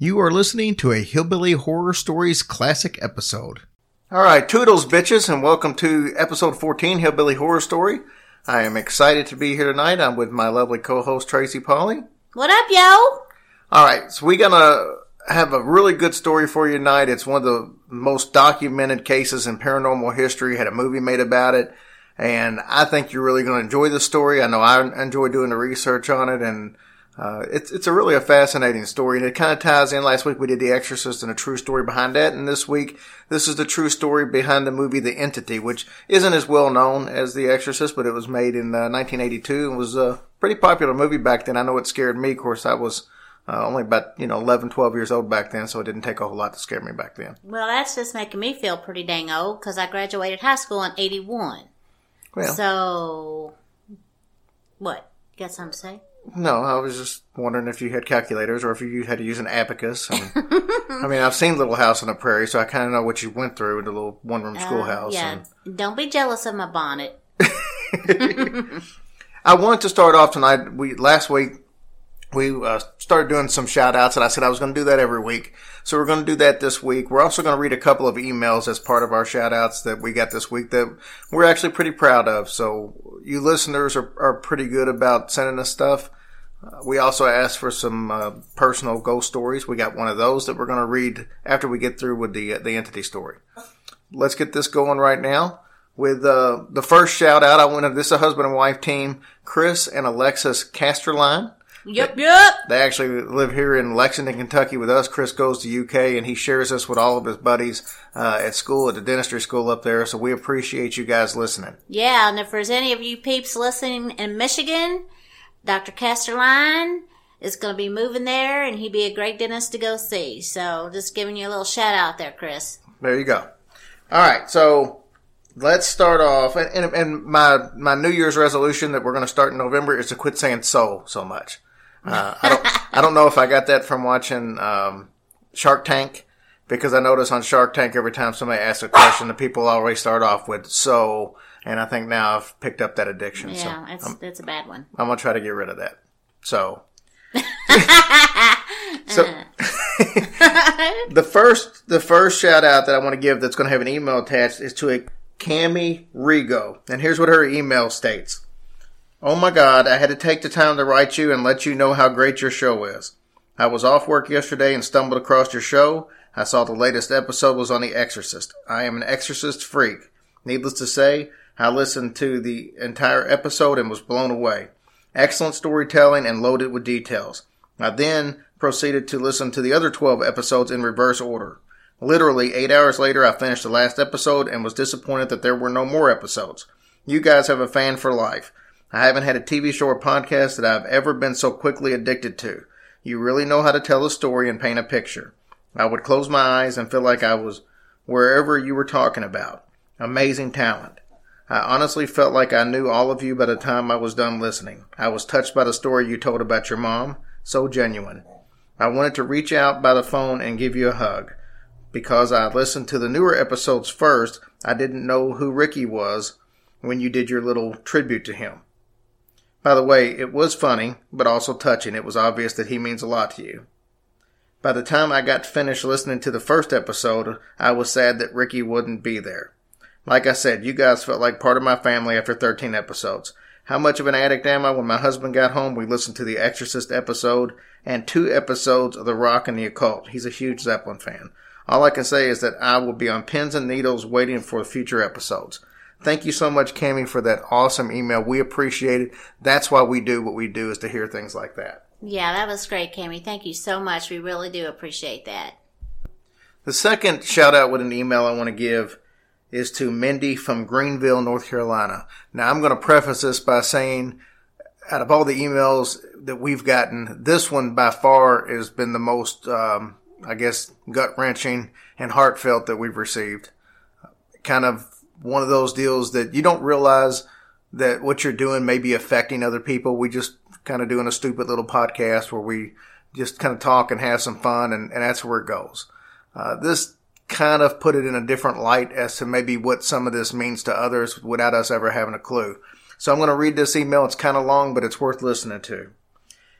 You are listening to a Hillbilly Horror Stories classic episode. All right, toodles, bitches, and welcome to episode 14, Hillbilly Horror Story. I am excited to be here tonight. I'm with my lovely co-host Tracy Polly. What up, yo? All right, so we're gonna have a really good story for you tonight. It's one of the most documented cases in paranormal history. Had a movie made about it, and I think you're really gonna enjoy the story. I know I enjoy doing the research on it, and uh, it's it's a really a fascinating story, and it kind of ties in. Last week we did The Exorcist and a true story behind that, and this week this is the true story behind the movie The Entity, which isn't as well known as The Exorcist, but it was made in uh, 1982 and was a pretty popular movie back then. I know it scared me. Of course, I was uh, only about you know 11, 12 years old back then, so it didn't take a whole lot to scare me back then. Well, that's just making me feel pretty dang old because I graduated high school in 81. Well, So, what? You got something to say? No, I was just wondering if you had calculators or if you had to use an abacus. And, I mean, I've seen Little House on the Prairie, so I kind of know what you went through in the little one room Uh, schoolhouse. yeah. and- Don't be jealous of my bonnet. I wanted to start off tonight. We last week we uh, started doing some shout outs and I said I was going to do that every week. So we're going to do that this week. We're also going to read a couple of emails as part of our shout outs that we got this week that we're actually pretty proud of. So you listeners are, are pretty good about sending us stuff. Uh, we also asked for some uh, personal ghost stories. We got one of those that we're going to read after we get through with the uh, the entity story. Let's get this going right now with uh, the first shout out. I want to, this is a husband and wife team, Chris and Alexis Casterline. Yep, yep. They actually live here in Lexington, Kentucky with us. Chris goes to UK and he shares us with all of his buddies uh, at school, at the dentistry school up there. So we appreciate you guys listening. Yeah, and if there's any of you peeps listening in Michigan, Dr. Casterline is going to be moving there and he'd be a great dentist to go see. So just giving you a little shout out there, Chris. There you go. All right, so let's start off. And, and, and my my New Year's resolution that we're going to start in November is to quit saying "so" so much. Uh, I don't I don't know if I got that from watching um, Shark Tank because I notice on Shark Tank every time somebody asks a question, the people always start off with "so," and I think now I've picked up that addiction. so Yeah, it's, it's a bad one. I'm gonna try to get rid of that. So. so uh-huh. the first the first shout out that I want to give that's going to have an email attached is to a Cami Rigo, and here's what her email states: Oh my God, I had to take the time to write you and let you know how great your show is. I was off work yesterday and stumbled across your show. I saw the latest episode was on The Exorcist. I am an Exorcist freak. Needless to say, I listened to the entire episode and was blown away. Excellent storytelling and loaded with details. I then proceeded to listen to the other 12 episodes in reverse order. Literally, eight hours later, I finished the last episode and was disappointed that there were no more episodes. You guys have a fan for life. I haven't had a TV show or podcast that I've ever been so quickly addicted to. You really know how to tell a story and paint a picture. I would close my eyes and feel like I was wherever you were talking about. Amazing talent. I honestly felt like I knew all of you by the time I was done listening. I was touched by the story you told about your mom. So genuine. I wanted to reach out by the phone and give you a hug. Because I listened to the newer episodes first, I didn't know who Ricky was when you did your little tribute to him. By the way, it was funny, but also touching. It was obvious that he means a lot to you. By the time I got finished listening to the first episode, I was sad that Ricky wouldn't be there. Like I said, you guys felt like part of my family after 13 episodes. How much of an addict am I? When my husband got home, we listened to the Exorcist episode and two episodes of The Rock and the Occult. He's a huge Zeppelin fan. All I can say is that I will be on pins and needles waiting for future episodes. Thank you so much, Cami, for that awesome email. We appreciate it. That's why we do what we do is to hear things like that. Yeah, that was great, Cami. Thank you so much. We really do appreciate that. The second shout out with an email I want to give is to Mindy from Greenville, North Carolina. Now, I'm going to preface this by saying, out of all the emails that we've gotten, this one by far has been the most, um, I guess, gut wrenching and heartfelt that we've received. Kind of one of those deals that you don't realize that what you're doing may be affecting other people. We just kind of doing a stupid little podcast where we just kind of talk and have some fun, and, and that's where it goes. Uh, this kind of put it in a different light as to maybe what some of this means to others without us ever having a clue. So I'm going to read this email. It's kind of long, but it's worth listening to.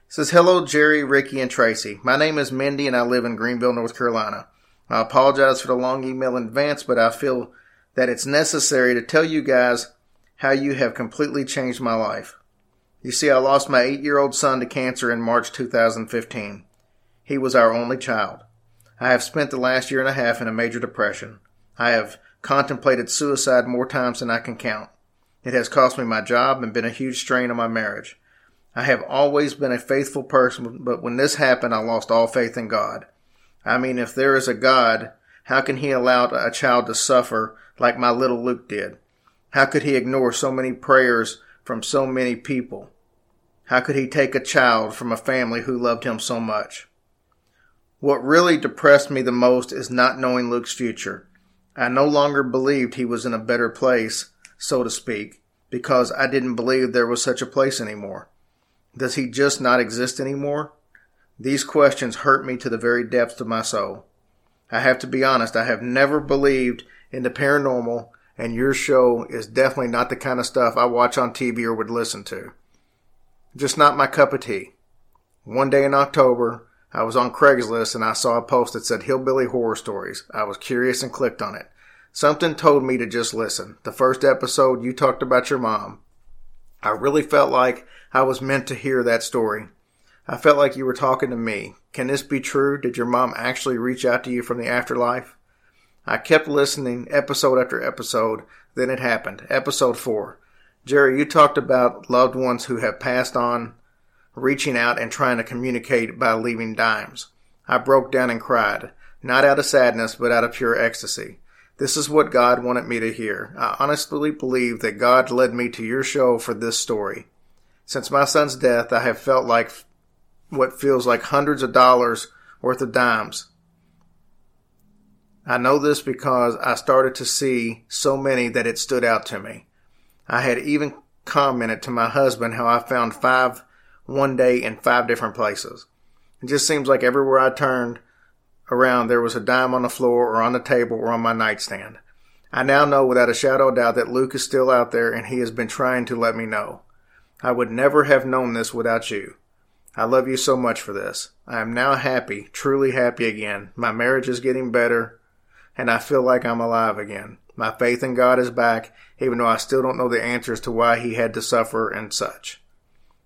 says, Hello, Jerry, Ricky, and Tracy. My name is Mindy, and I live in Greenville, North Carolina. I apologize for the long email in advance, but I feel that it's necessary to tell you guys how you have completely changed my life. You see, I lost my eight year old son to cancer in March 2015. He was our only child. I have spent the last year and a half in a major depression. I have contemplated suicide more times than I can count. It has cost me my job and been a huge strain on my marriage. I have always been a faithful person, but when this happened, I lost all faith in God. I mean, if there is a God, how can He allow a child to suffer like my little Luke did? How could He ignore so many prayers from so many people? How could He take a child from a family who loved Him so much? What really depressed me the most is not knowing Luke's future. I no longer believed he was in a better place, so to speak, because I didn't believe there was such a place anymore. Does he just not exist anymore? These questions hurt me to the very depths of my soul. I have to be honest, I have never believed in the paranormal, and your show is definitely not the kind of stuff I watch on TV or would listen to. Just not my cup of tea. One day in October, I was on Craigslist and I saw a post that said Hillbilly Horror Stories. I was curious and clicked on it. Something told me to just listen. The first episode, you talked about your mom. I really felt like I was meant to hear that story. I felt like you were talking to me. Can this be true? Did your mom actually reach out to you from the afterlife? I kept listening episode after episode. Then it happened. Episode 4. Jerry, you talked about loved ones who have passed on, reaching out and trying to communicate by leaving dimes. I broke down and cried, not out of sadness, but out of pure ecstasy. This is what God wanted me to hear. I honestly believe that God led me to your show for this story. Since my son's death, I have felt like what feels like hundreds of dollars worth of dimes. I know this because I started to see so many that it stood out to me. I had even commented to my husband how I found five one day in five different places. It just seems like everywhere I turned around there was a dime on the floor or on the table or on my nightstand. I now know without a shadow of doubt that Luke is still out there and he has been trying to let me know. I would never have known this without you. I love you so much for this. I am now happy, truly happy again. My marriage is getting better, and I feel like I'm alive again. My faith in God is back, even though I still don't know the answers to why He had to suffer and such.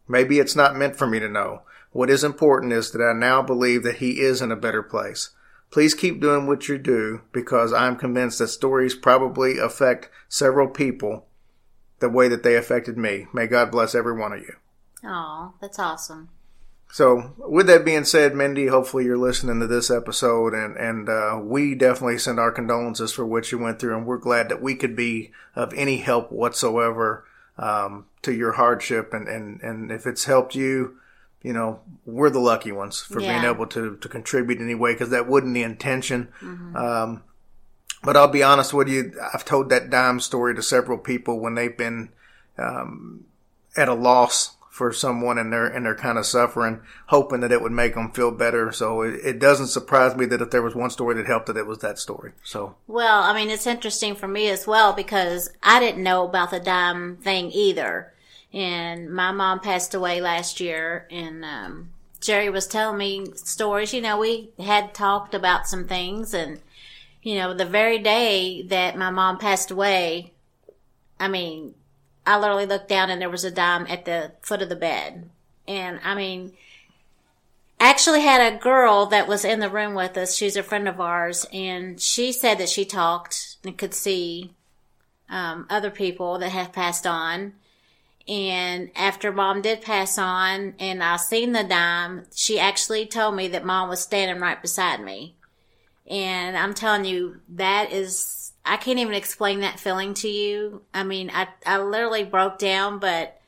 Maybe it's not meant for me to know. What is important is that I now believe that He is in a better place. Please keep doing what you do because I'm convinced that stories probably affect several people the way that they affected me. May God bless every one of you. Oh, that's awesome. So, with that being said, Mindy, hopefully you're listening to this episode, and and uh, we definitely send our condolences for what you went through, and we're glad that we could be of any help whatsoever um, to your hardship, and and and if it's helped you, you know, we're the lucky ones for Yeah. being able to to contribute in any way, because that wasn't the intention. Um, but I'll be honest with you, I've told that dime story to several people when they've been um, at a loss for someone and they're and they're kind of suffering, hoping that it would make them feel better. So it, it doesn't surprise me that if there was one story that helped, that it was that story. So Well, I mean, it's interesting for me as well because I didn't know about the dime thing either. And my mom passed away last year, and um, Jerry was telling me stories. You know, we had talked about some things, and, you know, the very day that my mom passed away, I mean, I literally looked down and there was a dime at the foot of the bed. And I mean, actually had a girl that was in the room with us. She's a friend of ours, and she said that she talked and could see um, other people that have passed on. And after mom did pass on, and I seen the dime, she actually told me that mom was standing right beside me. And I'm telling you, that is, I can't even explain that feeling to you. I mean, I, I literally broke down, but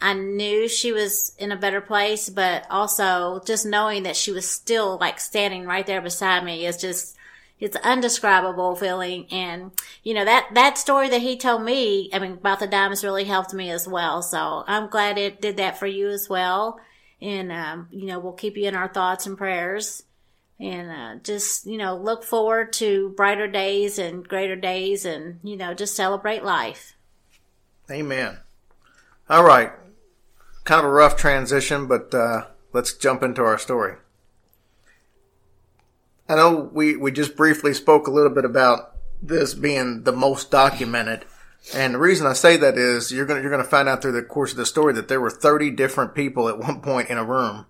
I knew she was in a better place, but also just knowing that she was still like standing right there beside me is just, it's undescribable feeling. And, you know, that, that story that he told me, I mean, about the diamonds really helped me as well. So I'm glad it did that for you as well. And, um, you know, we'll keep you in our thoughts and prayers. And, uh, just, you know, look forward to brighter days and greater days and, you know, just celebrate life. Amen. All right. Kind of a rough transition, but uh, let's jump into our story. I know we, we just briefly spoke a little bit about this being the most documented. And the reason I say that is you're gonna you're gonna find out through the course of the story that there were 30 different people at one point in a room,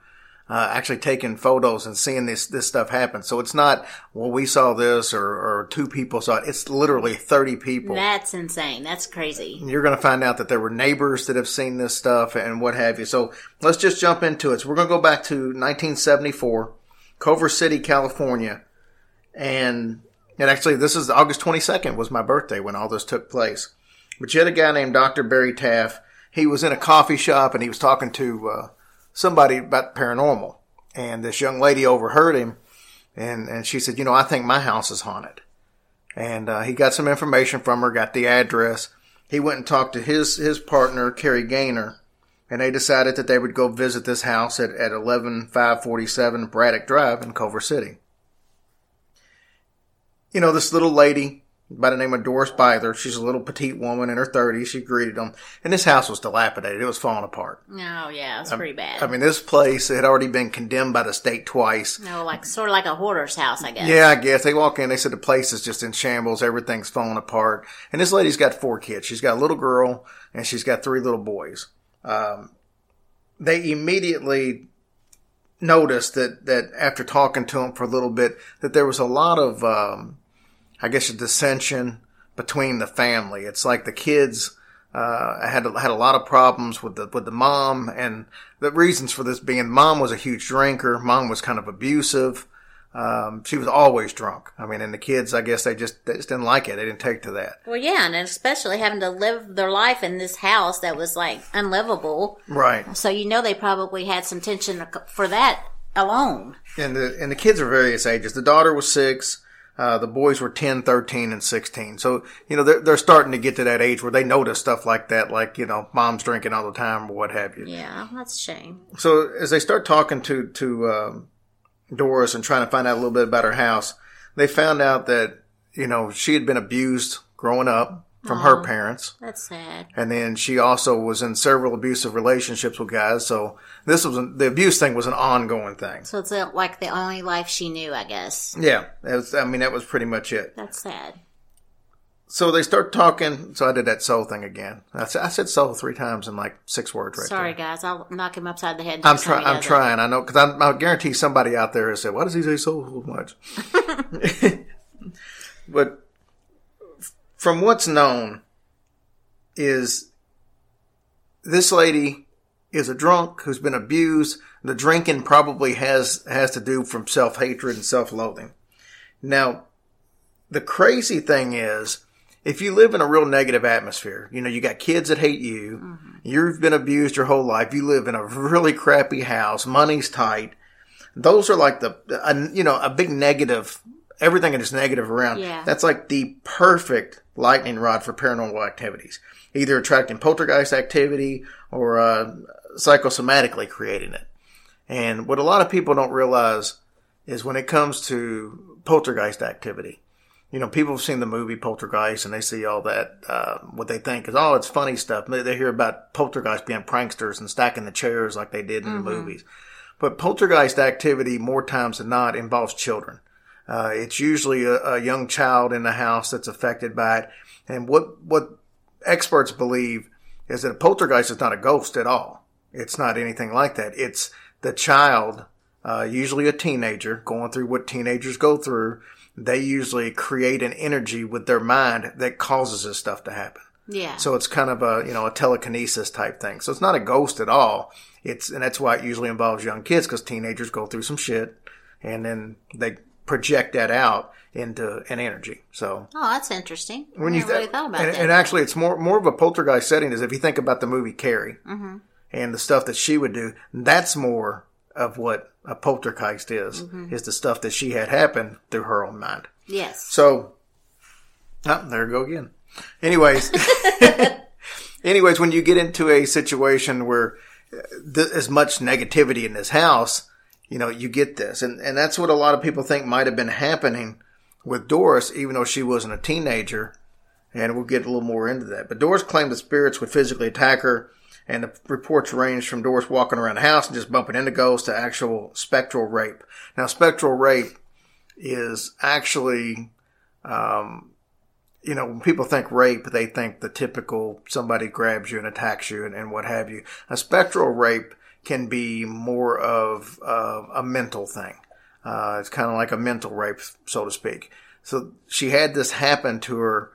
uh, actually taking photos and seeing this this stuff happen. So it's not well we saw this or, or two people saw it. It's literally 30 people. That's insane. That's crazy. You're going to find out that there were neighbors that have seen this stuff and what have you. So let's just jump into it. So we're going to go back to 1974, Culver City, California, and and actually this is August 22nd was my birthday when all this took place. But you had a guy named Dr. Barry Taff. He was in a coffee shop and he was talking to uh, somebody about paranormal. And this young lady overheard him and, and she said, you know, I think my house is haunted. And uh, he got some information from her, got the address. He went and talked to his, his partner, Kerry Gaynor, and they decided that they would go visit this house at, at 11547 Braddock Drive in Culver City. You know, this little lady, by the name of Doris Bither. She's a little petite woman in her 30s. She greeted them. And this house was dilapidated. It was falling apart. Oh yeah, it's pretty bad. I mean, this place had already been condemned by the state twice. no, like sort of like a hoarder's house, I guess. Yeah, I guess. They walk in, they said the place is just in shambles. Everything's falling apart. And this lady's got four kids. She's got a little girl and she's got three little boys. Um, they immediately noticed that, that after talking to them for a little bit, that there was a lot of, um, I guess, a dissension between the family. It's like the kids uh, had had a lot of problems with the with the mom, and the reasons for this being mom was a huge drinker. Mom was kind of abusive. Um, she was always drunk. I mean, and the kids, I guess they just they just didn't like it. They didn't take to that. Well, yeah, and especially having to live their life in this house that was like unlivable. Right. So you know they probably had some tension for that alone. And the and the kids are various ages. The daughter was six. Uh, the boys were 10, 13, and 16. So, you know, they're, they're starting to get to that age where they notice stuff like that, like, you know, mom's drinking all the time or what have you. Yeah, that's a shame. So as they start talking to, to, um, Doris and trying to find out a little bit about her house, they found out that, you know, she had been abused growing up from her parents. That's sad. And then she also was in several abusive relationships with guys. So this was, the abuse thing was an ongoing thing. So it's like the only life she knew, I guess. Yeah. Was, I mean, that was pretty much it. That's sad. So they start talking. So I did that soul thing again. I said, I said soul three times in like six words right Sorry, there. guys. I'll knock him upside the head. I'm trying. I'm it. trying. I know because I guarantee somebody out there has said, "Why does he say soul so much?" but from what's known, is this lady is a drunk who's been abused. The drinking probably has has to do from self hatred and self loathing. Now, the crazy thing is, if you live in a real negative atmosphere, you know, you got kids that hate you, mm-hmm. you've been abused your whole life, you live in a really crappy house, money's tight. Those are like the, a, you know, a big negative, everything that is negative around. Yeah. That's like the perfect lightning rod for paranormal activities. Either attracting poltergeist activity or, uh, psychosomatically creating it. And what a lot of people don't realize is when it comes to poltergeist activity, you know, people have seen the movie Poltergeist and they see all that, uh, what they think is, oh, it's funny stuff. They, they hear about poltergeist being pranksters and stacking the chairs like they did in the movies. But poltergeist activity, more times than not, involves children. Uh, it's usually a, a young child in the house that's affected by it. And what, what experts believe is that a poltergeist is not a ghost at all. It's not anything like that. It's the child, uh, usually a teenager, going through what teenagers go through. They usually create an energy with their mind that causes this stuff to happen. Yeah. So it's kind of a, you know, a telekinesis type thing. So it's not a ghost at all. It's, and that's why it usually involves young kids because teenagers go through some shit and then they project that out into an energy. So oh, that's interesting. when I you never really thought about and, that. and actually it's more more of a poltergeist setting is if you think about the movie Carrie Mm-hmm. and the stuff that she would do that's more of what a poltergeist is Mm-hmm. is the stuff that she had happen through her own mind yes. so ah, there we go again anyways anyways when you get into a situation where uh, th- as much negativity in this house you know you get this and and that's what a lot of people think might have been happening with Doris even though she wasn't a teenager and we'll get a little more into that. But Doris claimed the spirits would physically attack her And the reports range from Doris walking around the house and just bumping into ghosts to actual spectral rape. Now, spectral rape is actually, um, you know, when people think rape, they think the typical somebody grabs you and attacks you and, and what have you. A spectral rape can be more of uh, a mental thing. Uh, it's kind of like a mental rape, so to speak. So she had this happen to her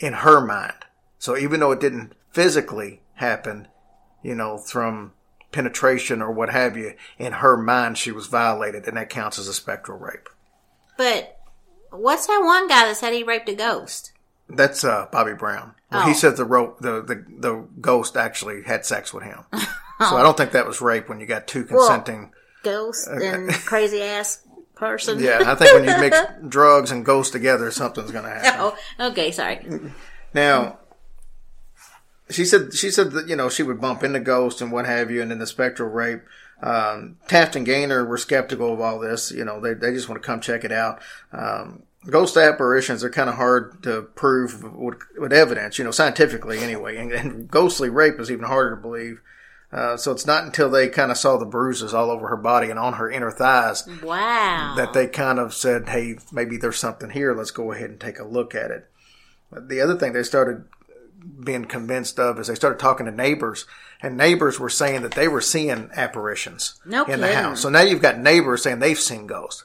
in her mind. So even though it didn't physically happen, you know, from penetration or what have you, in her mind she was violated, and that counts as a spectral rape. But what's that one guy that said he raped a ghost? That's uh, Bobby Brown. Well, Oh. He said the, ro- the the the ghost actually had sex with him. So I don't think that was rape when you got two consenting. Ghost and crazy ass person. yeah, I think when you mix drugs and ghosts together, something's going to happen. Oh, okay, sorry. Now, she said she said that you know she would bump into ghosts and what have you, and then the spectral rape. Um, Taff and Gaynor were skeptical of all this. You know, they they just want to come check it out. Um, ghost apparitions are kind of hard to prove with, with evidence. You know, scientifically anyway, and, and ghostly rape is even harder to believe. Uh, so it's not until they kind of saw the bruises all over her body and on her inner thighs Wow. that they kind of said, "Hey, maybe there's something here. Let's go ahead and take a look at it." But the other thing they started being convinced of is they started talking to neighbors, and neighbors were saying that they were seeing apparitions No in the house. So now you've got neighbors saying they've seen ghosts.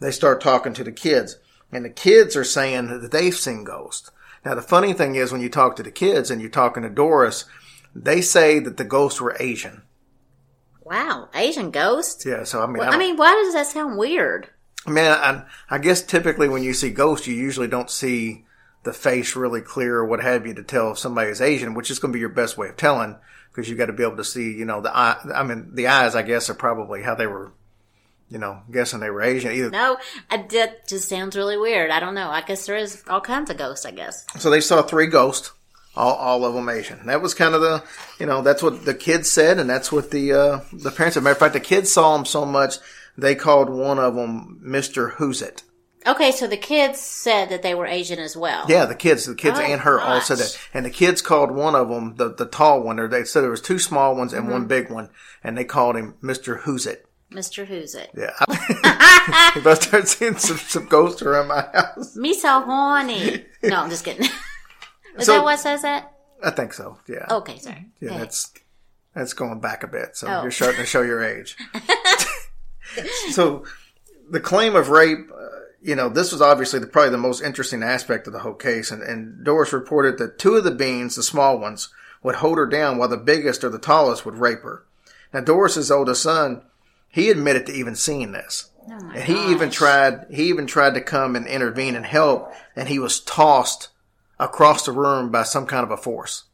They start talking to the kids, and the kids are saying that they've seen ghosts. Now the funny thing is when you talk to the kids and you're talking to Doris, they say that the ghosts were Asian. wow. Asian ghosts. Yeah, so I mean, Well, I, I mean, why does that sound weird? I mean, I, I guess typically when you see ghosts, you usually don't see the face really clear or what have you to tell if somebody is Asian, which is going to be your best way of telling because you got to be able to see, you know, the eye. I mean, the eyes, I guess, are probably how they were, you know, guessing they were Asian. Either No, that just sounds really weird. I don't know. I guess there is all kinds of ghosts, I guess. so they saw three ghosts, all, all of them Asian. That was kind of the, you know, that's what the kids said, and that's what the uh, the parents said. Matter of fact, the kids saw them so much they called one of them Mister Who's It. Okay, so the kids said that they were Asian as well. Yeah, the kids, the kids Oh, and her all said gosh. that. And the kids called one of them, the, the tall one, or they said there was two small ones and Mm-hmm. one big one, and they called him Mr. Who's It. Mr. Who's it? Yeah. if I start seeing some, some ghosts around my house. Me so horny. No, I'm just kidding. Is So- that what says that? I think so, yeah. Okay, sorry. yeah, Okay. that's, that's going back a bit. So Oh. you're starting to show your age. so the claim of rape, uh, you know, this was obviously the, probably the most interesting aspect of the whole case. And, and Doris reported that two of the beans, the small ones, would hold her down while the biggest or the tallest would rape her. Now, Doris's oldest son, he admitted to even seeing this. Oh And he even tried, he even tried to come and intervene and help, and he was tossed across the room by some kind of a force.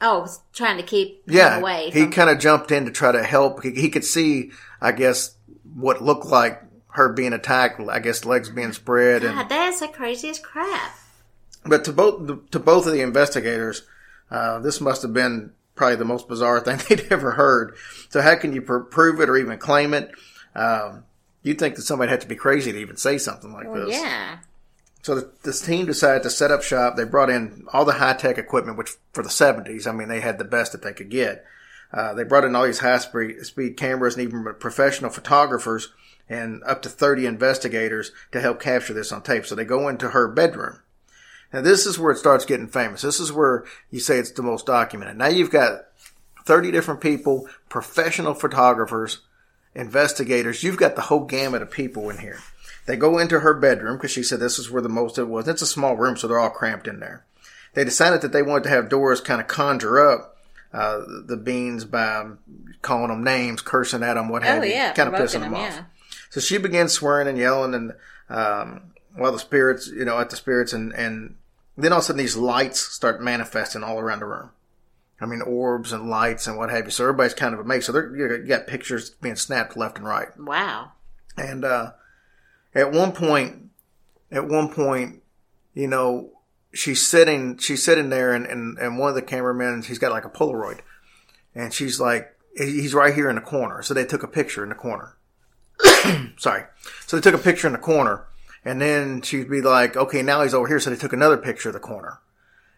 Oh, was trying to keep him Yeah, away. he kind of jumped in to try to help. He, he could see, I guess, what looked like her being attacked. I guess legs being spread, and God, that's the craziest crap. but to both to both of the investigators, uh, this must have been probably the most bizarre thing they'd ever heard. So how can you pr- prove it or even claim it? Um, you'd think that somebody had to be crazy to even say something like Well, this. yeah. So the, this team decided to set up shop. They brought in all the high tech equipment, which for the 70s, I mean, they had the best that they could get. Uh, they brought in all these high speed, speed cameras and even professional photographers and up to 30 investigators to help capture this on tape. So they go into her bedroom. Now this is where it starts getting famous. This is where you say it's the most documented. Now you've got 30 different people, professional photographers, investigators. You've got the whole gamut of people in here. They go into her bedroom because she said this is where the most of it was. It's a small room, so they're all cramped in there. They decided that they wanted to have Doris kind of conjure up uh, the beans by calling them names, cursing at them, what have Oh, you, yeah. kind of pissing them, off. yeah. So she began swearing and yelling and um, while the spirits, you know, at the spirits and and then all of a sudden these lights start manifesting all around the room. I mean, orbs and lights and what have you. So everybody's kind of amazed. So they're, you got pictures being snapped left and right. Wow. And uh, at one point, at one point, you know, she's sitting, she's sitting there, and, and, and one of the cameramen, he's got like a Polaroid, and she's like, he's right here in the corner. So they took a picture in the corner. Sorry. So they took a picture in the corner, and then she'd be like, okay, now he's over here. So they took another picture of the corner.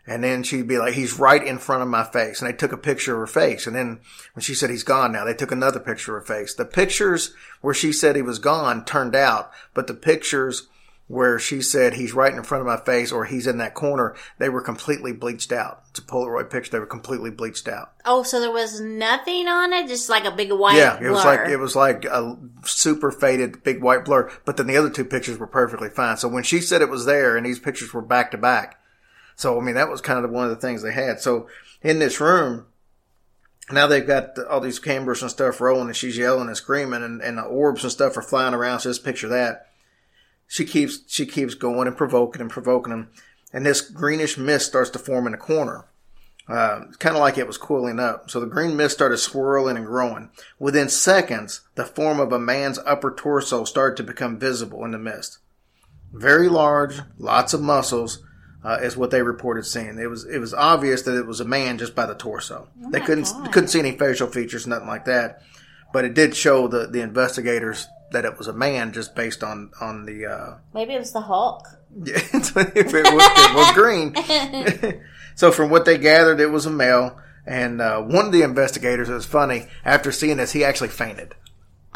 And then she'd be like, he's right in front of my face. And they took a picture of her face. And then when she said he's gone now, they took another picture of her face. The pictures where she said he was gone turned out, but the pictures where she said he's right in front of my face or he's in that corner, they were completely bleached out. It's a Polaroid picture. They were completely bleached out. Oh, so there was nothing on it, just like a big white yeah, it blur. was like it was like a super faded big white blur. But then the other two pictures were perfectly fine. So when she said it was there, and these pictures were back to back, so I mean that was kind of one of the things they had. So in this room, now they've got all these cameras and stuff rolling, and she's yelling and screaming, and, and the orbs and stuff are flying around. So just picture that. She keeps she keeps going and provoking and provoking them, and this greenish mist starts to form in the corner. Uh, kind of like it was cooling up. So the green mist started swirling and growing. Within seconds, the form of a man's upper torso started to become visible in the mist. Very large, lots of muscles, uh, is what they reported seeing. It was it was obvious that it was a man just by the torso. they couldn't God. couldn't see any facial features, nothing like that. But it did show the the investigators that it was a man just based on on the uh, Maybe it was the Hulk. yeah, if it was, it was green. so from what they gathered, it was a male. And uh, one of the investigators, it was funny, after seeing this, he actually fainted.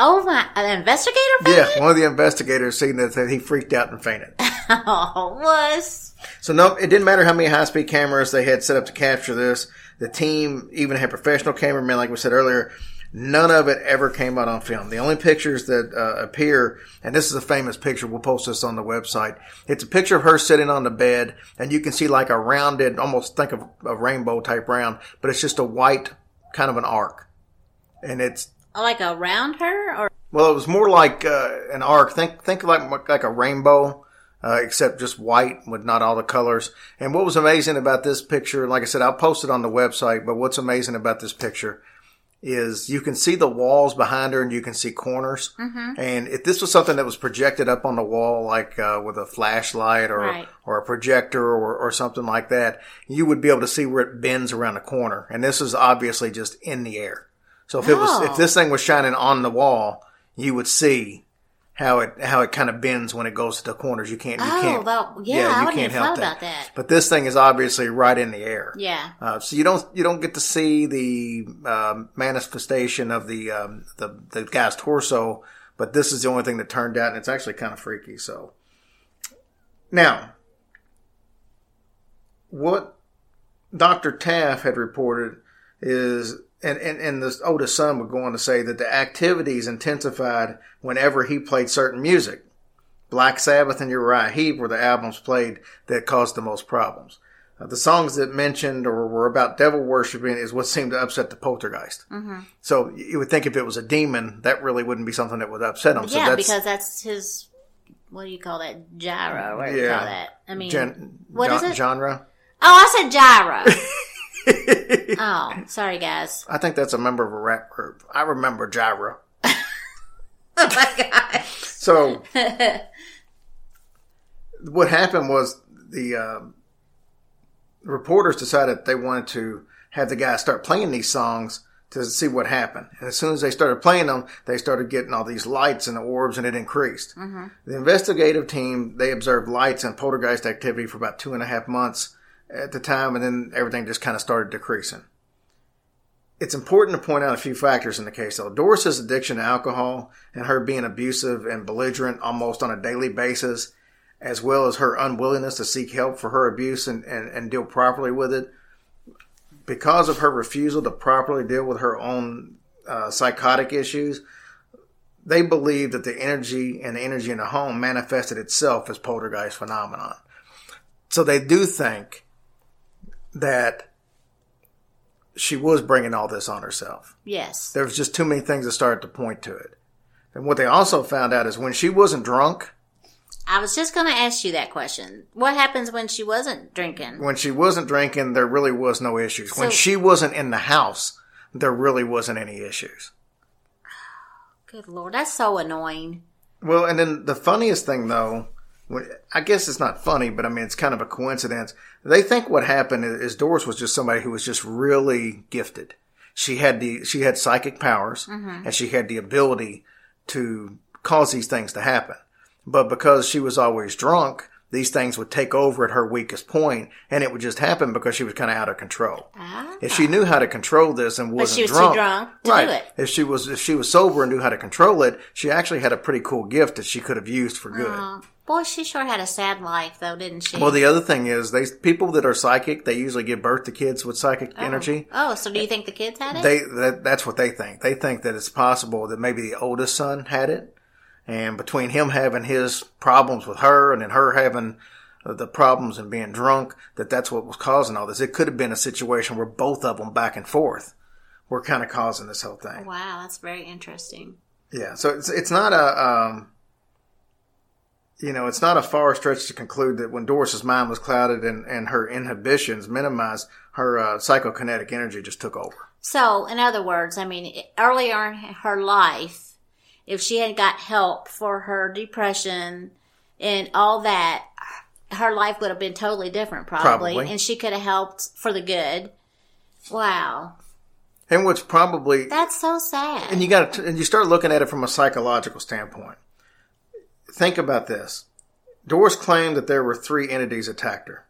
Oh my! An investigator? Yeah, one of the investigators seen that, he freaked out and fainted. Oh, was So no, it didn't matter how many high speed cameras they had set up to capture this. The team even had professional cameramen, like we said earlier. None of it ever came out on film. The only pictures that uh, appear, and this is a famous picture, we'll post this on the website. It's a picture of her sitting on the bed, and you can see like a rounded, almost think of a rainbow type round, but it's just a white kind of an arc, and it's like around her, or well, it was more like uh, an arc. Think think like like a rainbow, uh, except just white with not all the colors. And what was amazing about this picture, like I said, I'll post it on the website. But what's amazing about this picture is you can see the walls behind her and you can see corners. And if this was something that was projected up on the wall, like uh, with a flashlight or Right. or a projector or, or something like that, you would be able to see where it bends around the corner. And this is obviously just in the air. So if it was Oh. if this thing was shining on the wall, you would see how it how it kind of bends when it goes to the corners. You can't you oh, can't well, yeah, I wouldn't have thought that. about that. But this thing is obviously right in the air. Yeah, Uh, so you don't you don't get to see the um, manifestation of the, um, the the guy's torso, but this is the only thing that turned out, and it's actually kind of freaky. So now, what Doctor Taff had reported is, and and and the oldest son would go on to say that the activities intensified whenever he played certain music. Black Sabbath and Uriah Heep were the albums played that caused the most problems. Uh, the songs that mentioned or were about devil worshiping is what seemed to upset the poltergeist. Mm-hmm. So you would think if it was a demon, that really wouldn't be something that would upset him. so yeah, that's because that's his. What do you call that? Gyro. What do you Yeah. call that? I mean, gen- what gen- is it? genre. oh, I said gyro. oh, sorry, guys. I think that's a member of a rap group. I remember Gyro. Oh my god. So what happened was the um reporters decided they wanted to have the guy start playing these songs to see what happened. And as soon as they started playing them, they started getting all these lights and the orbs, and it increased. The investigative team they observed lights and poltergeist activity for about two and a half months at the time, and then everything just kind of started decreasing. It's important to point out a few factors in the case, though. Doris's addiction to alcohol and her being abusive and belligerent almost on a daily basis, as well as her unwillingness to seek help for her abuse and, and, and deal properly with it, because of her refusal to properly deal with her own uh, psychotic issues, they believe that the energy and the energy in the home manifested itself as poltergeist phenomenon. So they do think that she was bringing all this on herself. Yes. There was just too many things that started to point to it. And what they also found out is when she wasn't drunk, I was just going to ask you that question. What happens when she wasn't drinking? when she wasn't drinking, there really was no issues. when she wasn't in the house, there really wasn't any issues. Good lord, that's so annoying. Well, and then the funniest thing though, I guess it's not funny, but I mean, it's kind of a coincidence. They think what happened is, is Doris was just somebody who was just really gifted. She had the, she had psychic powers mm-hmm. and she had the ability to cause these things to happen. But because she was always drunk, these things would take over at her weakest point, and it would just happen because she was kind of out of control. Ah. If she knew how to control this and wasn't she was too drunk, drunk to right? do it. If she was if she was sober and knew how to control it, she actually had a pretty cool gift that she could have used for good. Oh, boy, she sure had a sad life, though, didn't she? Well, the other thing is, they people that are psychic, they usually give birth to kids with psychic energy. Oh, so do you think the kids had it? They that, that's what they think. They think that it's possible that maybe the oldest son had it, and between him having his problems with her and then her having the problems and being drunk, that that's what was causing all this. It could have been a situation where both of them back and forth were kind of causing this whole thing. wow, that's very interesting. Yeah, so it's it's not a um, you know it's not a far stretch to conclude that when Doris's mind was clouded and, and her inhibitions minimized, her uh, psychokinetic energy just took over. So, in other words, I mean, earlier in her life, if she had got help for her depression and all that, her life would have been totally different, probably, Probably. and she could have helped for the good. Wow, And what's probably that's so sad. and you got to and you start looking at it from a psychological standpoint. Think about this. Doris claimed that there were three entities attacked her.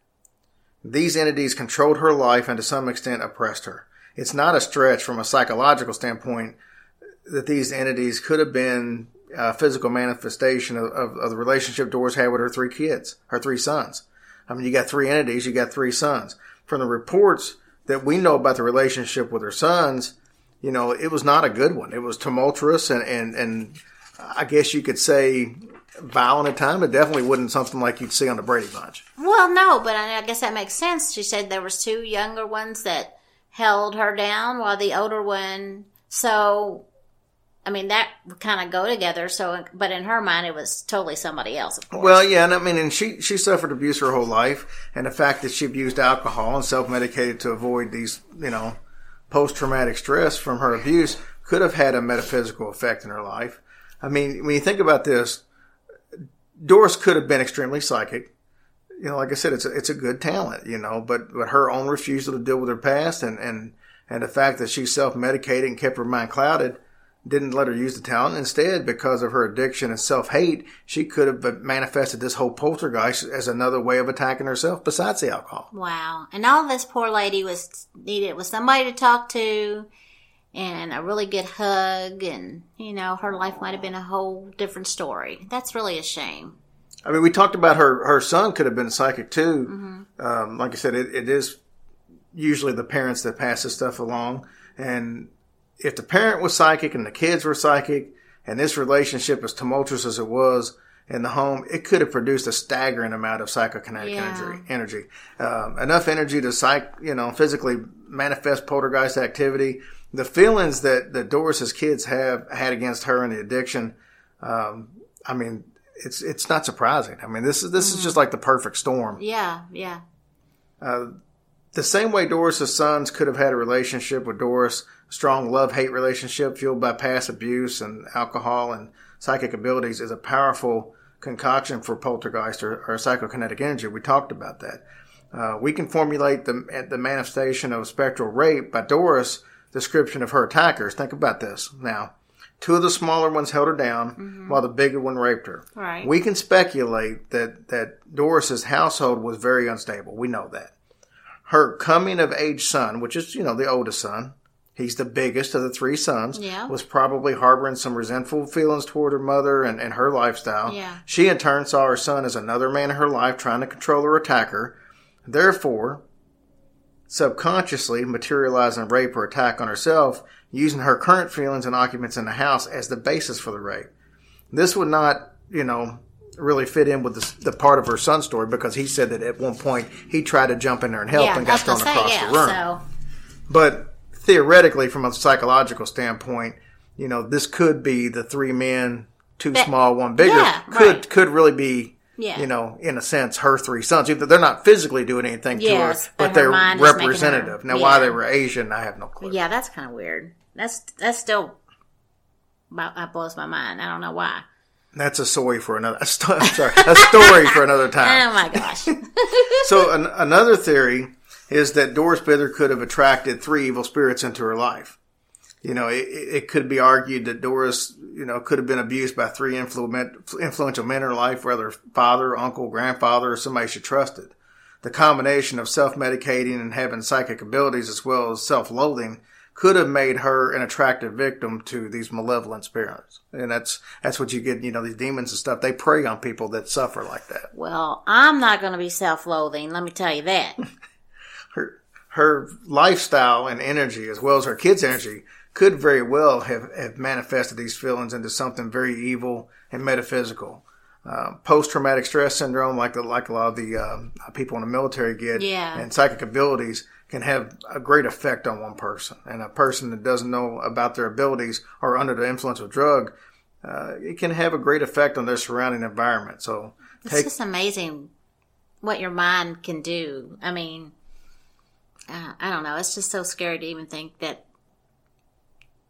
These entities controlled her life and to some extent oppressed her. It's not a stretch from a psychological standpoint that these entities could have been a physical manifestation of, of, of the relationship Doris had with her three kids, her three sons. I mean, you got three entities, you got three sons. From the reports that we know about the relationship with her sons, you know, it was not a good one. It was tumultuous and, and, and I guess you could say violent at times. It definitely wasn't something like you'd see on the Brady Bunch. well, no, but I, I guess that makes sense. She said there was two younger ones that held her down, while the older one. So, I mean, that kind of go together. So, but in her mind, it was totally somebody else. Of course. Well, yeah, and I mean, and she she suffered abuse her whole life, and the fact that she abused alcohol and self medicated to avoid these, you know, post traumatic stress from her abuse could have had a metaphysical effect in her life. I mean, when you think about this, Doris could have been extremely psychic. You know, like I said, it's a, it's a good talent, you know, but but her own refusal to deal with her past and and and the fact that she self medicated and kept her mind clouded didn't let her use the talent. Instead, because of her addiction and self hate, she could have manifested this whole poltergeist as another way of attacking herself besides the alcohol. Wow. And all this poor lady was needed was somebody to talk to and a really good hug and you know, her life might have been a whole different story. That's really a shame. I mean, we talked about her, her son could have been psychic too. Um, like I said, it, it is usually the parents that pass this stuff along. And if the parent was psychic and the kids were psychic and this relationship as tumultuous as it was in the home, it could have produced a staggering amount of psychokinetic Yeah. energy, energy, um, enough energy to psych, you know, physically manifest poltergeist activity. The feelings that, that Doris's kids have had against her and the addiction, um, I mean, it's, it's not surprising. I mean, this is, this is just like the perfect storm. Yeah, yeah. The same way Doris's sons could have had a relationship with Doris, strong love hate relationship fueled by past abuse and alcohol and psychic abilities is a powerful concoction for poltergeist or, or psychokinetic energy. We talked about that. Uh, we can formulate the, the manifestation of spectral rape by Doris' description of her attackers. Think about this. Now, two of the smaller ones held her down while the bigger one raped her. Right. We can speculate that, that Doris's household was very unstable. We know that her coming of age son, which is, you know, the oldest son, he's the biggest of the three sons, Yeah. was probably harboring some resentful feelings toward her mother and, and her lifestyle. Yeah. She in turn saw her son as another man in her life trying to control or attack her. Therefore, subconsciously materializing rape or attack on herself using her current feelings and occupants in the house as the basis for the rape. This would not, you know, really fit in with the, the part of her son's story because he said that at one point he tried to jump in there and help yeah, and got thrown what across say, yeah. the room. So But theoretically, from a psychological standpoint, you know, this could be the three men, two That- small, one bigger. Yeah, could right. could really be, Yeah. you know, in a sense, her three sons. Even though They're not physically doing anything Yes, to her, but but, they're making her- representative. now, why they were Asian, I have no clue. yeah, that's kind of weird. That's that's still that blows my mind. I don't know why. That's a story for another. I'm sorry, a story for another time. Oh my gosh. So an, another theory is that Doris Bither could have attracted three evil spirits into her life. you know, it, it could be argued that Doris, you know, could have been abused by three influ- influential men in her life, whether father, uncle, grandfather, or somebody she trusted. The combination of self-medicating and having psychic abilities as well as self-loathing could have made her an attractive victim to these malevolent spirits. And that's, that's what you get, you know, these demons and stuff. They prey on people that suffer like that. Well, I'm not going to be self-loathing. Let me tell you that. her, lifestyle and energy, as well as her kids' energy, could very well have, have manifested these feelings into something very evil and metaphysical. Uh, post-traumatic stress syndrome, like the, like a lot of the uh, people in the military get, Yeah. and psychic abilities can have a great effect on one person. And a person that doesn't know about their abilities or under the influence of drug, uh, it can have a great effect on their surrounding environment. So It's take just amazing what your mind can do. I mean, uh, I don't know. It's just so scary to even think that.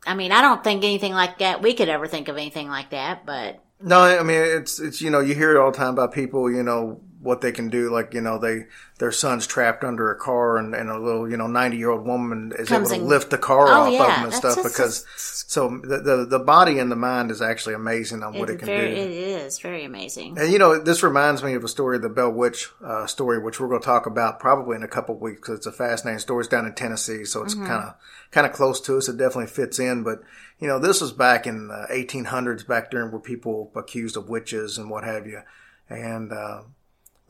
I mean, I don't think anything like that. We could ever think of anything like that, but No, I mean it's it's you know you hear it all the time about people you know what they can do like you know they their son's trapped under a car and, and a little you know ninety year old woman is Comes able to lift the car Oh, off of yeah. them and That's stuff just- because so the, the the body and the mind is actually amazing on what it it's can very, do. it is very amazing. And you know, this reminds me of a story, the Bell Witch uh, story, which we're going to talk about probably in a couple of weeks because it's a fascinating story. It's down in Tennessee, so it's kind of kind of close to us. It definitely fits in. But you know, this was back in the 1800s, back during where people accused of witches and what have you. And uh,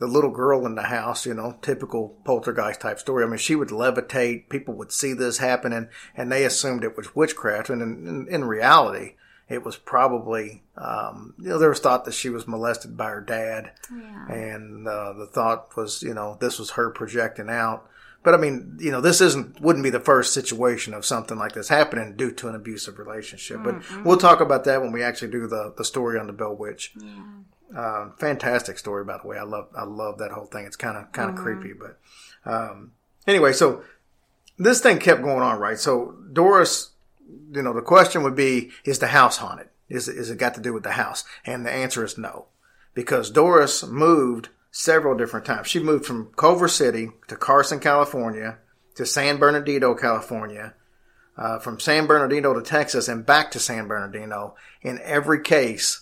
the little girl in the house, you know, typical poltergeist type story. I mean, she would levitate. People would see this happening, and they assumed it was witchcraft. And in, in, in reality, it was probably, um, you know, there was thought that she was molested by her dad. Yeah. And uh, the thought was, you know, this was her projecting out. But I mean, you know, this isn't wouldn't be the first situation of something like this happening due to an abusive relationship. But we'll talk about that when we actually do the the story on the Bell Witch. Uh, fantastic story, by the way. I love I love that whole thing. It's kind of kind of creepy, but um, anyway, so this thing kept going on, right? So Doris, you know, the question would be: Is the house haunted? Is is it got to do with the house? And the answer is no, because Doris moved several different times. She moved from Culver City to Carson, California, to San Bernardino, California, uh, from San Bernardino to Texas, and back to San Bernardino. In every case,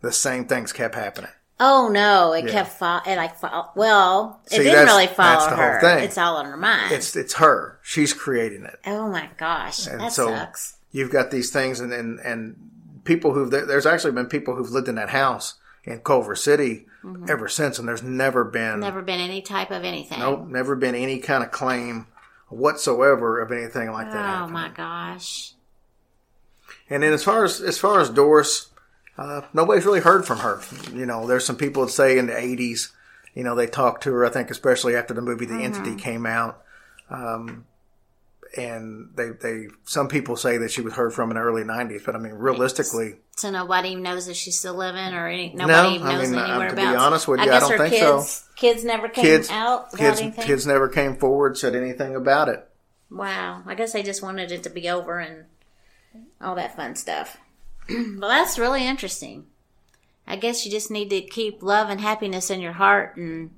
the same things kept happening. Oh no! It Yeah. kept fo- it like fo- well, it See, didn't really follow that's the whole her. thing. It's all on her mind. It's it's her. She's creating it. oh my gosh, And that so sucks. you've got these things, and and, and people who there, there's actually been people who've lived in that house in Culver City ever since, and there's never been Mm-hmm. Never been any type of anything. nope, never been any kind of claim whatsoever of anything like that. Oh happening. my gosh. And then as far as as far as Doris, uh, nobody's really heard from her. You know, there's some people that say in the '80s, you know, they talked to her. I think especially after the movie The Entity came out, um, and they they some people say that she was heard from in the early '90s. But I mean, realistically, So nobody even knows if she's still living or any, nobody even I knows mean, uh, anywhere to be about. honest with you, I guess don't her think so. kids, Kids never came kids out about kids anything. kids never came forward said anything about it. Wow. I guess they just wanted it to be over and all that fun stuff. well, that's really interesting. I guess you just need to keep love and happiness in your heart and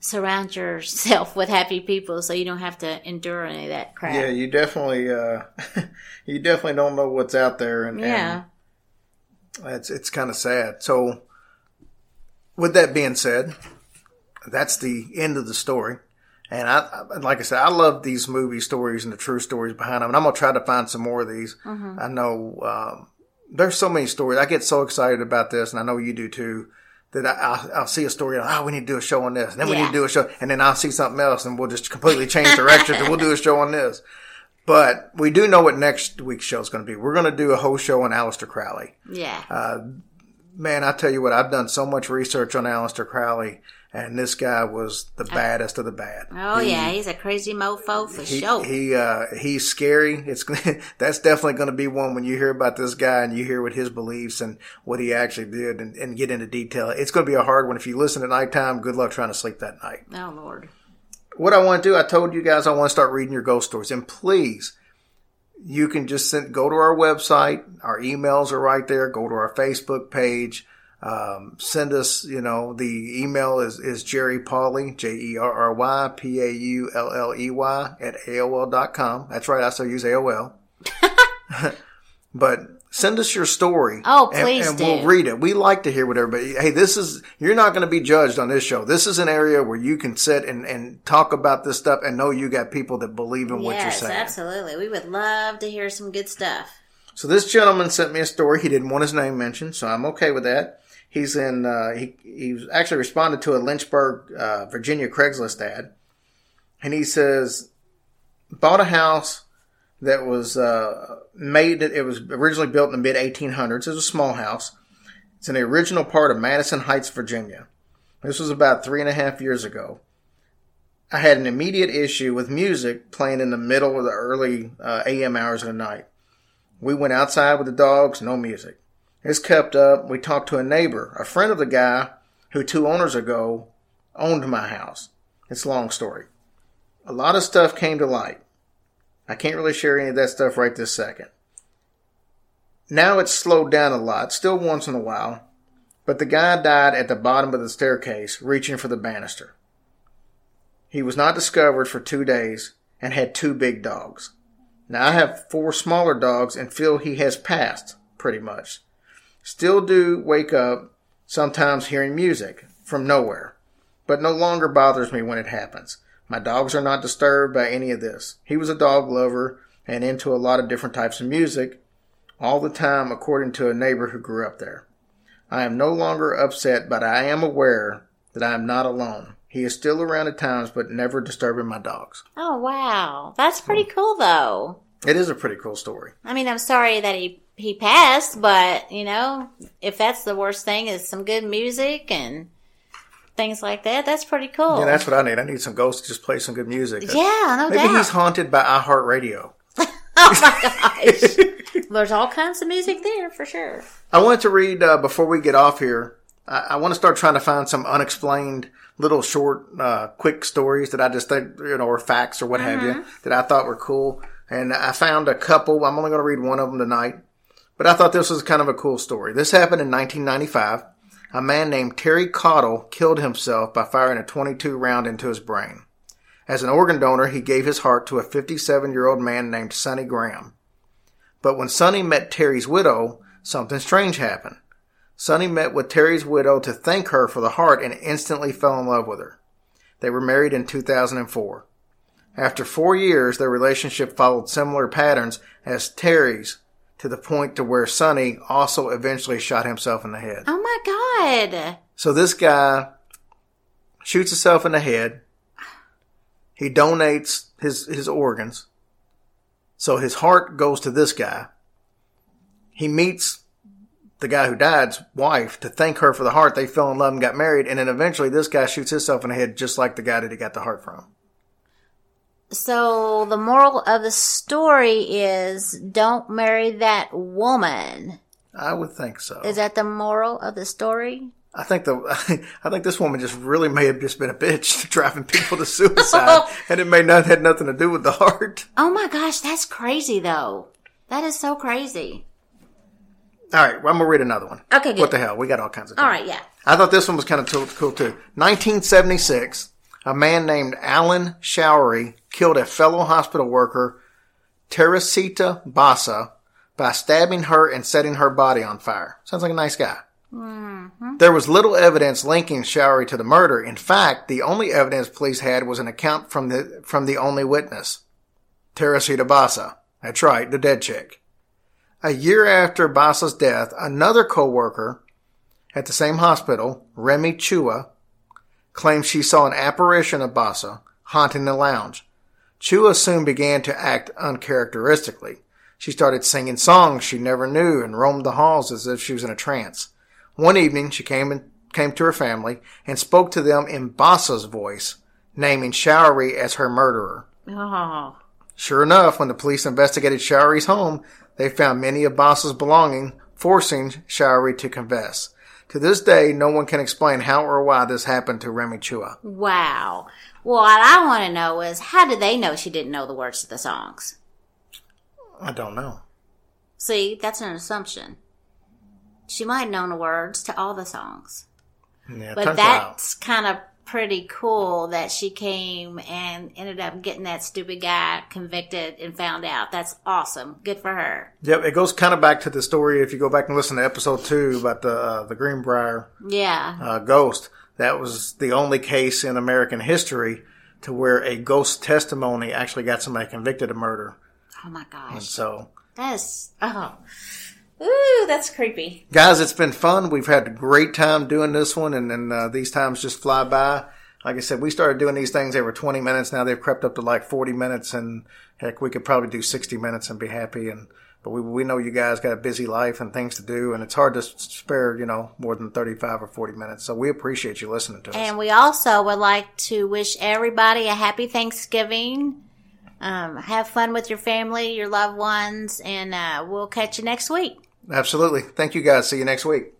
surround yourself with happy people so you don't have to endure any of that crap. Yeah, you definitely uh, you definitely don't know what's out there, and, and Yeah. It's it's kind of sad. So, with that being said, that's the end of the story. And I, like I said, I love these movie stories and the true stories behind them. And I'm gonna try to find some more of these. I know um, there's so many stories. I get so excited about this, and I know you do too. That I, I'll, I'll see a story, and oh, we need to do a show on this, and then we need to do a show, and then I'll see something else, and we'll just completely change directions, and we'll do a show on this. But we do know what next week's show is going to be. We're going to do a whole show on Aleister Crowley Yeah. Uh, man, I tell you what, I've done so much research on Aleister Crowley, and this guy was the baddest of the bad. oh, He- yeah. He's a crazy mofo for He, sure. he uh, he's scary. It's that's definitely going to be one when you hear about this guy and you hear what his beliefs and what he actually did and, and get into detail. It's going to be a hard one. If you listen at nighttime, good luck trying to sleep that night. oh, Lord. What I want to do, I told you guys I want to start reading your ghost stories, and please you can just send, go to our website. Our emails are right there. Go to our Facebook page. Um, send us, you know, the email is, is Jerry Pauley, J-E-R-R-Y, P-A-U-L-L-E-Y at AOL.com. That's right. I still use AOL. but send us your story. Oh, please and, do. we'll read it. We like to hear what everybody. Hey, this is you're not going to be judged on this show. This is an area where you can sit and and talk about this stuff and know you got people that believe in what you're saying. absolutely. We would love to hear some good stuff. So this gentleman sent me a story. He didn't want his name mentioned, so I'm okay with that. He's in. Uh, he he actually responded to a Lynchburg, uh, Virginia Craigslist ad, and he says, bought a house that was uh, made. It was originally built in the mid 1800s. It was a small house. It's in the original part of Madison Heights, Virginia. This was about three and a half years ago. I had an immediate issue with music playing in the middle of the early uh, AM hours of the night. We went outside with the dogs, no music. This kept up. We talked to a neighbor, a friend of the guy who two owners ago owned my house. It's a long story. A lot of stuff came to light. I can't really share any of that stuff right this second. Now it's slowed down a lot, still once in a while, but the guy died at the bottom of the staircase, reaching for the banister. He was not discovered for two days and had two big dogs. Now I have four smaller dogs and feel he has passed, pretty much. Still do wake up sometimes hearing music from nowhere, but no longer bothers me when it happens. My dogs are not disturbed by any of this. He was a dog lover and into a lot of different types of music all the time, according to a neighbor who grew up there. I am no longer upset, but I am aware that I am not alone. He is still around at times, but never disturbing my dogs. Oh wow, that's pretty cool though. It is a pretty cool story. I mean, I'm sorry that he he passed, but you know, if that's the worst thing is some good music and things like that, that's pretty cool. Yeah, that's what I need. I need some ghosts to just play some good music. Yeah, no Maybe doubt. he's haunted by iHeartRadio. oh my gosh, there's all kinds of music there for sure. I wanted to read uh, before we get off here. I, I want to start trying to find some unexplained little short, uh, quick stories that I just think, you know, or facts or what have you that I thought were cool. And I found a couple. I'm only going to read one of them tonight, but I thought this was kind of a cool story. This happened in 1995. A man named Terry Cottle killed himself by firing a 22 round into his brain. As an organ donor, he gave his heart to a 57 year old man named Sonny Graham. But when Sonny met Terry's widow, something strange happened. Sonny met with Terry's widow to thank her for the heart and instantly fell in love with her. They were married in 2004. After four years, their relationship followed similar patterns as Terry's, to the point to where Sonny also eventually shot himself in the head. Oh my god. So this guy shoots himself in the head. He donates his, his organs. So his heart goes to this guy. He meets the guy who died's wife to thank her for the heart. They fell in love and got married. And then eventually this guy shoots himself in the head just like the guy that he got the heart from. So the moral of the story is don't marry that woman. I would think so. Is that the moral of the story? I think the I think this woman just really may have just been a bitch driving people to suicide, and it may not had nothing to do with the heart. Oh my gosh, that's crazy though. That is so crazy. All right, well, I'm gonna read another one. Okay, good. What the hell? We got all kinds of. All time. right, yeah. I thought this one was kind of cool, cool too. 1976, a man named Alan Showery killed a fellow hospital worker, Teresita Basa, by stabbing her and setting her body on fire. Sounds like a nice guy. Mm-hmm. There was little evidence linking Showery to the murder. In fact, the only evidence police had was an account from the from the only witness, Teresita Basa. That's right, the dead chick. A year after Basa's death, another co-worker at the same hospital, Remy Chua, claimed she saw an apparition of Basa haunting the lounge. Chua soon began to act uncharacteristically. She started singing songs she never knew and roamed the halls as if she was in a trance. One evening, she came and came to her family and spoke to them in Basa's voice, naming Showery as her murderer. Oh. Sure enough, when the police investigated Showery's home, they found many of Basa's belongings, forcing Showery to confess. To this day, no one can explain how or why this happened to Remy Chua. Wow. Well, what I want to know is how did they know she didn't know the words to the songs? I don't know. See, that's an assumption. She might have known the words to all the songs. Yeah, But that's kind of pretty cool that she came and ended up getting that stupid guy convicted and found out. That's awesome. Good for her. Yep, it goes kind of back to the story. If you go back and listen to episode two about the uh, the Greenbrier Yeah. uh, ghost, that was the only case in American history to where a ghost testimony actually got somebody convicted of murder. Oh my gosh. And So, That's oh. Ooh, that's creepy. guys, it's been fun. We've had a great time doing this one, and then uh, these times just fly by. Like I said, we started doing these things every 20 minutes. Now they've crept up to like 40 minutes, and heck, we could probably do 60 minutes and be happy. And but we we know you guys got a busy life and things to do, and it's hard to spare you know more than 35 or 40 minutes. So we appreciate you listening to us. And we also would like to wish everybody a happy Thanksgiving. Um, have fun with your family, your loved ones, and uh, we'll catch you next week. Absolutely. Thank you guys. See you next week.